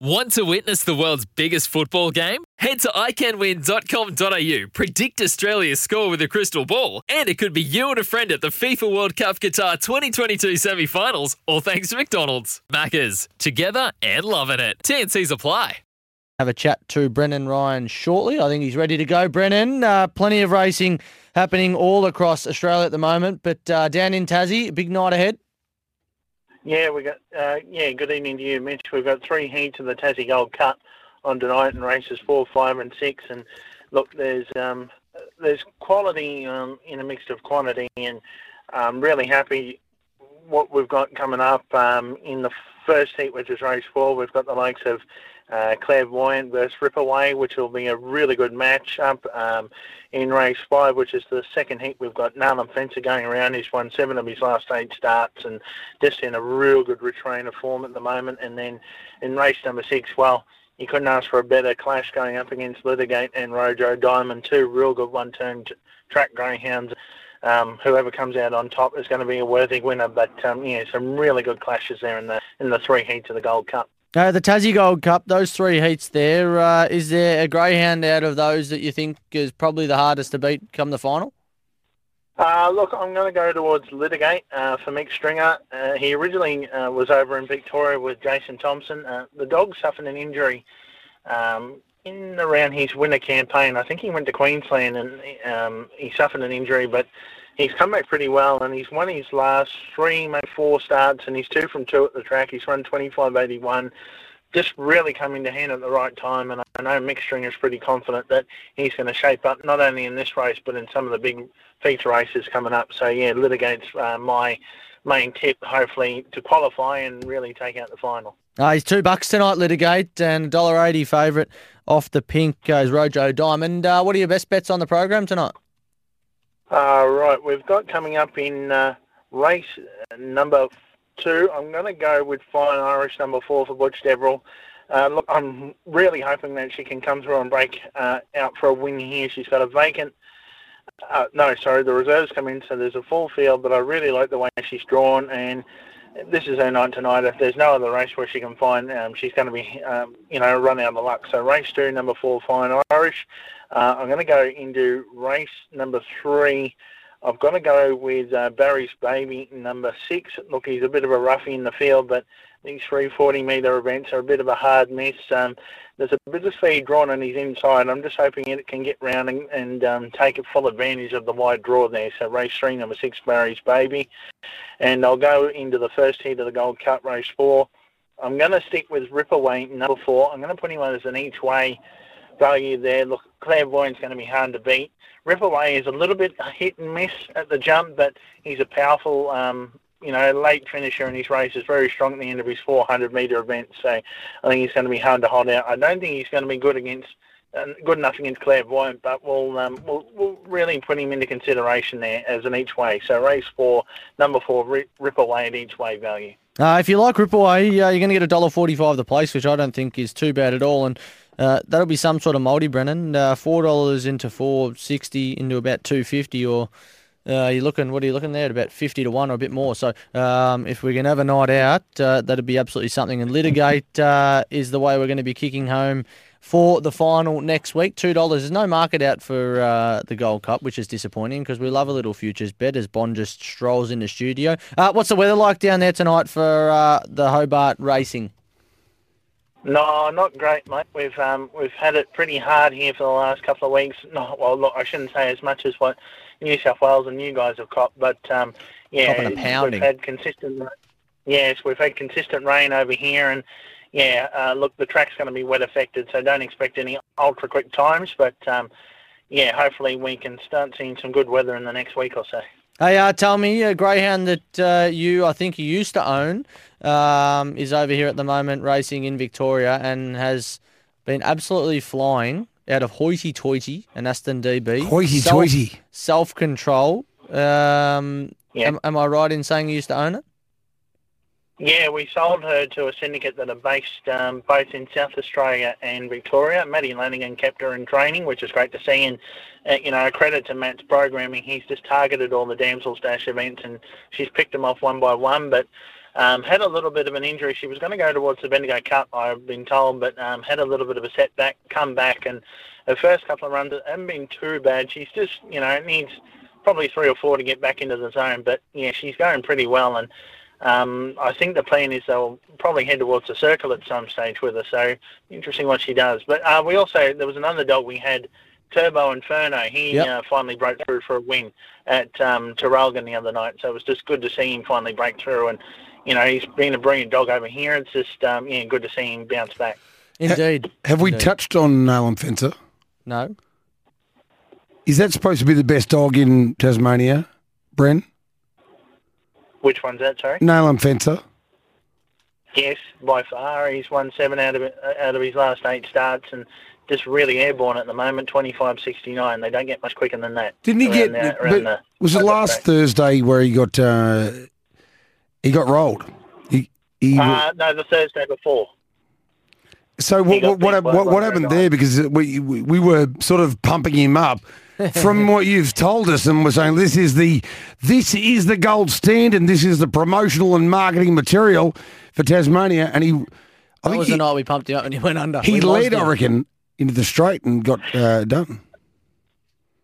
Want to witness the world's biggest football game? Head to iCanWin.com.au, predict Australia's score with a crystal ball, and it could be you and a friend at the FIFA World Cup Qatar 2022 semi finals, all thanks to McDonald's. Maccas, together and loving it. TNC's apply. Have a chat to Brennan Ryan shortly. I think he's ready to go. Brennan, uh, plenty of racing happening all across Australia at the moment, but uh, down in Tassie, big night ahead. Yeah, we got. Uh, yeah, good evening to you, Mitch. We've got three heats of the Tassie Gold Cup on tonight in races four, five, and six. And look, there's um, there's quality um, in a mix of quantity, and I'm really happy what we've got coming up um, in the first heat, which is race four. We've got the likes of uh, Clairvoyant versus Ripaway, which will be a really good match up um, in race five, which is the second heat. We've got Narlum Fencer going around. He's won seven of his last eight starts and just in a real good retrainer form at the moment. And then in race number six, well, you couldn't ask for a better clash going up against Litigate and Rojo Diamond, two real good one-turn track greyhounds. Um, whoever comes out on top is going to be a worthy winner. But um, yeah, some really good clashes there in the in the three heats of the Gold Cup. Uh, the Tassie Gold Cup, those three heats there. Uh, is there a greyhound out of those that you think is probably the hardest to beat come the final? Uh, look, I'm going to go towards Litigate uh, for Mick Stringer. Uh, he originally uh, was over in Victoria with Jason Thompson. Uh, the dog suffered an injury um, in around his winter campaign. I think he went to Queensland and um, he suffered an injury, but he's come back pretty well and he's won his last three, maybe four starts and he's two from two at the track. He's run 25.81. Just really coming to hand at the right time, and I know Mick Stringer's pretty confident that he's going to shape up not only in this race but in some of the big feature races coming up. So yeah, litigates uh, my main tip, hopefully to qualify and really take out the final. Uh, he's two bucks tonight, litigate, and dollar eighty favourite off the pink goes Rojo Diamond. Uh, what are your best bets on the program tonight? Uh, right, we've got coming up in uh, race number two. I'm going to go with Fine Irish number four for Butch Deverell. Uh, look, I'm really hoping that she can come through and break uh, out for a win here. She's got a vacant. Uh, no, sorry, the reserves come in, so there's a full field, but I really like the way she's drawn, and this is her night tonight. If there's no other race where she can find, um, she's going to be, um, you know, run out of luck. So race two, number four, Fine Irish. Uh, I'm going to go into race number three. I've got to go with uh, Barry's Baby, number six. Look, he's a bit of a roughie in the field, but these 340 metre events are a bit of a hard miss. Um, there's a bit of speed drawn on his inside. I'm just hoping it can get round and, and um, take full advantage of the wide draw there. So race three, number six, Barry's Baby. And I'll go into the first heat of the Gold Cup, race four. I'm going to stick with Ripaway, number four. I'm going to put him on as an each way value there. Look, Clairvoyant's going to be hard to beat. Ripaway is a little bit hit and miss at the jump, but he's a powerful, um, you know, late finisher in his race. Is very strong at the end of his 400 metre event. So I think he's going to be hard to hold out. I don't think he's going to be good against. Uh, good enough against Clairvoyant, but we'll, um, we'll we'll really put him into consideration there as an each way. So race four, number four, rip, Ripaway at each way value. Uh, if you like Ripaway, uh, you're going to get a dollar forty-five the place, which I don't think is too bad at all. And uh, that'll be some sort of multi, Brennan. Uh, Four dollars into four sixty into about two fifty, or uh, you're looking. What are you looking there at about fifty to one or a bit more? So um, if we can have a night out, uh, that'd be absolutely something. And litigate uh, is the way we're going to be kicking home for the final next week. Two dollars. There's no market out for uh, the Gold Cup, which is disappointing because we love a little futures bet as Bond just strolls in the studio. Uh, what's the weather like down there tonight for uh, the Hobart racing? No, not great, mate. We've um, we've had it pretty hard here for the last couple of weeks. No, well, look, I shouldn't say as much as what New South Wales and you guys have copped, but um, yeah, we've had consistent. Yes, we've had consistent rain over here, and yeah, uh, look, the track's going to be wet affected, so don't expect any ultra quick times. But um, yeah, hopefully we can start seeing some good weather in the next week or so. Hey, uh, tell me, a greyhound that uh, you, I think you used to own, um, is over here at the moment racing in Victoria and has been absolutely flying out of Hoity Toity and Aston DB. Hoity Self- toity. Self-control. Um, Yeah. am, am I right in saying you used to own it? Yeah, we sold her to a syndicate that are based um, both in South Australia and Victoria. Matty Lanigan kept her in training, which is great to see. And, uh, you know, a credit to Matt's programming. He's just targeted all the Damsels Dash events and she's picked them off one by one. But um, had a little bit of an injury. She was going to go towards the Bendigo Cup, I've been told, but um, had a little bit of a setback, come back. And her first couple of runs haven't been too bad. She's just, you know, needs probably three or four to get back into the zone. But, yeah, she's going pretty well. And, um, I think the plan is they'll probably head towards the circle at some stage with her. So interesting what she does. But uh, we also there was another dog we had, Turbo Inferno. He Yep. uh, finally broke through for a win at um, Traralgon the other night. So it was just good to see him finally break through. And you know he's been a brilliant dog over here. It's just um, yeah, good to see him bounce back. Indeed. Have we Indeed. touched on Nalan Fencer? No. Is that supposed to be the best dog in Tasmania, Bren? Which one's that? Sorry. Nalan Fencer. Yes, by far. He's won seven out of out of his last eight starts and. Just really airborne at the moment, twenty five sixty nine. They don't get much quicker than that. Didn't he get? the- but the- was it the last track. Thursday where he got uh, he got rolled? He, he Uh, no, the Thursday before. so what what what, what, what happened there? Because we, we we were sort of pumping him up. From what you've told us, and we're saying this is the this is the gold standard, and this is the promotional and marketing material for Tasmania. And he, I That think was he, the night we pumped him up and he went under. he We led, lost I reckon, into the straight and got uh, done.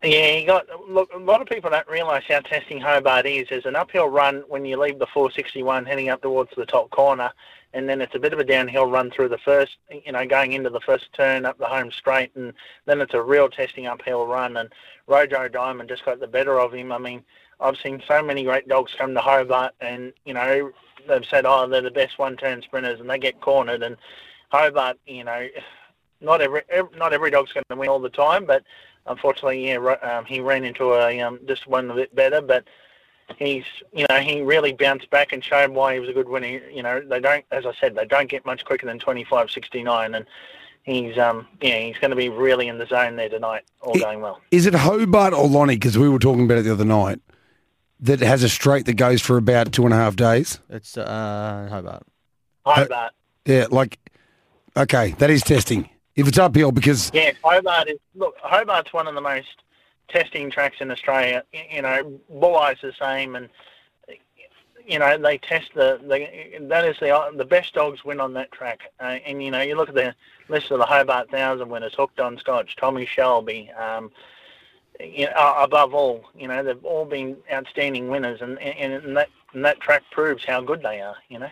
Yeah, he got. Look, a lot of people don't realise how testing Hobart is. There's an uphill run when you leave the 461 heading up towards the top corner, and then it's a bit of a downhill run through the first, you know, going into the first turn up the home straight, and then it's a real testing uphill run. And Rojo Diamond just got the better of him. I mean, I've seen so many great dogs come to Hobart, and you know, they've said, oh, they're the best one-turn sprinters, and they get cornered. And Hobart, you know, not every ev- not every dog's going to win all the time, but unfortunately, yeah, um, he ran into a um, just one a bit better, but he's you know he really bounced back and showed why he was a good winner. You know they don't, as I said, they don't get much quicker than twenty five sixty nine, and he's um yeah he's going to be really in the zone there tonight, all It- going well. Is it Hobart or Lonnie? Because we were talking about it the other night. That has a straight that goes for about two and a half days. It's uh, Hobart. Hobart, Yeah, like okay, that is testing. If it's uphill, because yeah, Hobart is look Hobart's one of the most testing tracks in Australia. You know, Bull Eye's the same, and you know they test the, the that is the the best dogs win on that track. Uh, and you know you look at the list of the Hobart Thousand winners: Hooked on Scotch, Tommy Shelby. Um, you know, above all, you know they've all been outstanding winners, and and, and that and that track proves how good they are. You know.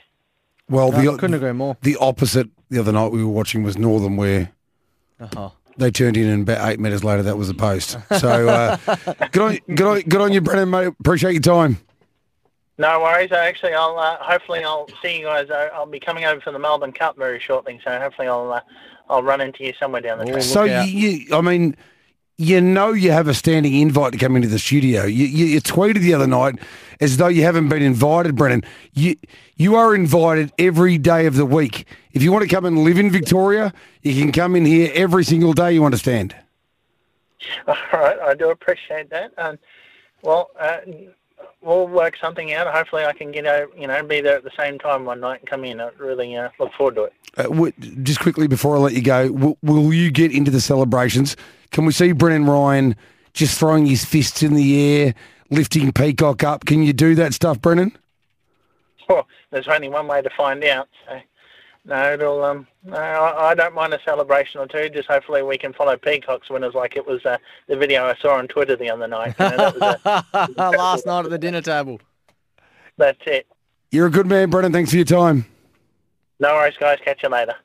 Well, No, the couldn't agree more. the opposite the other night we were watching was Northern, where Uh-huh. they turned in, and about eight minutes later, that was a post. So uh, good on good on good on you, Brennan, mate. Appreciate your time. No worries. I Actually, I'll uh, hopefully I'll see you guys. I'll be coming over for the Melbourne Cup very shortly, so hopefully I'll uh, I'll run into you somewhere down the track. So you, you, I mean, you know, you have a standing invite to come into the studio. You, you, you tweeted the other night as though you haven't been invited, Brennan. You you are invited every day of the week. If you want to come and live in Victoria, you can come in here every single day. You understand? All right, I do appreciate that. Um, well, uh, we'll work something out. Hopefully, I can get over, you know, be there at the same time one night and come in. I really uh, look forward to it. Uh, w- just quickly before I let you go, w- will you get into the celebrations? Can we see Brennan Ryan just throwing his fists in the air, lifting Peacock up? Can you do that stuff, Brennan? Well, there's only one way to find out. So, no, it'll. Um, no, I, I don't mind a celebration or two. Just hopefully we can follow Peacock's winners like it was uh, the video I saw on Twitter the other night. You know, that was a, Last night at the dinner table. that's it. You're a good man, Brennan. Thanks for your time. No worries, guys. Catch you later.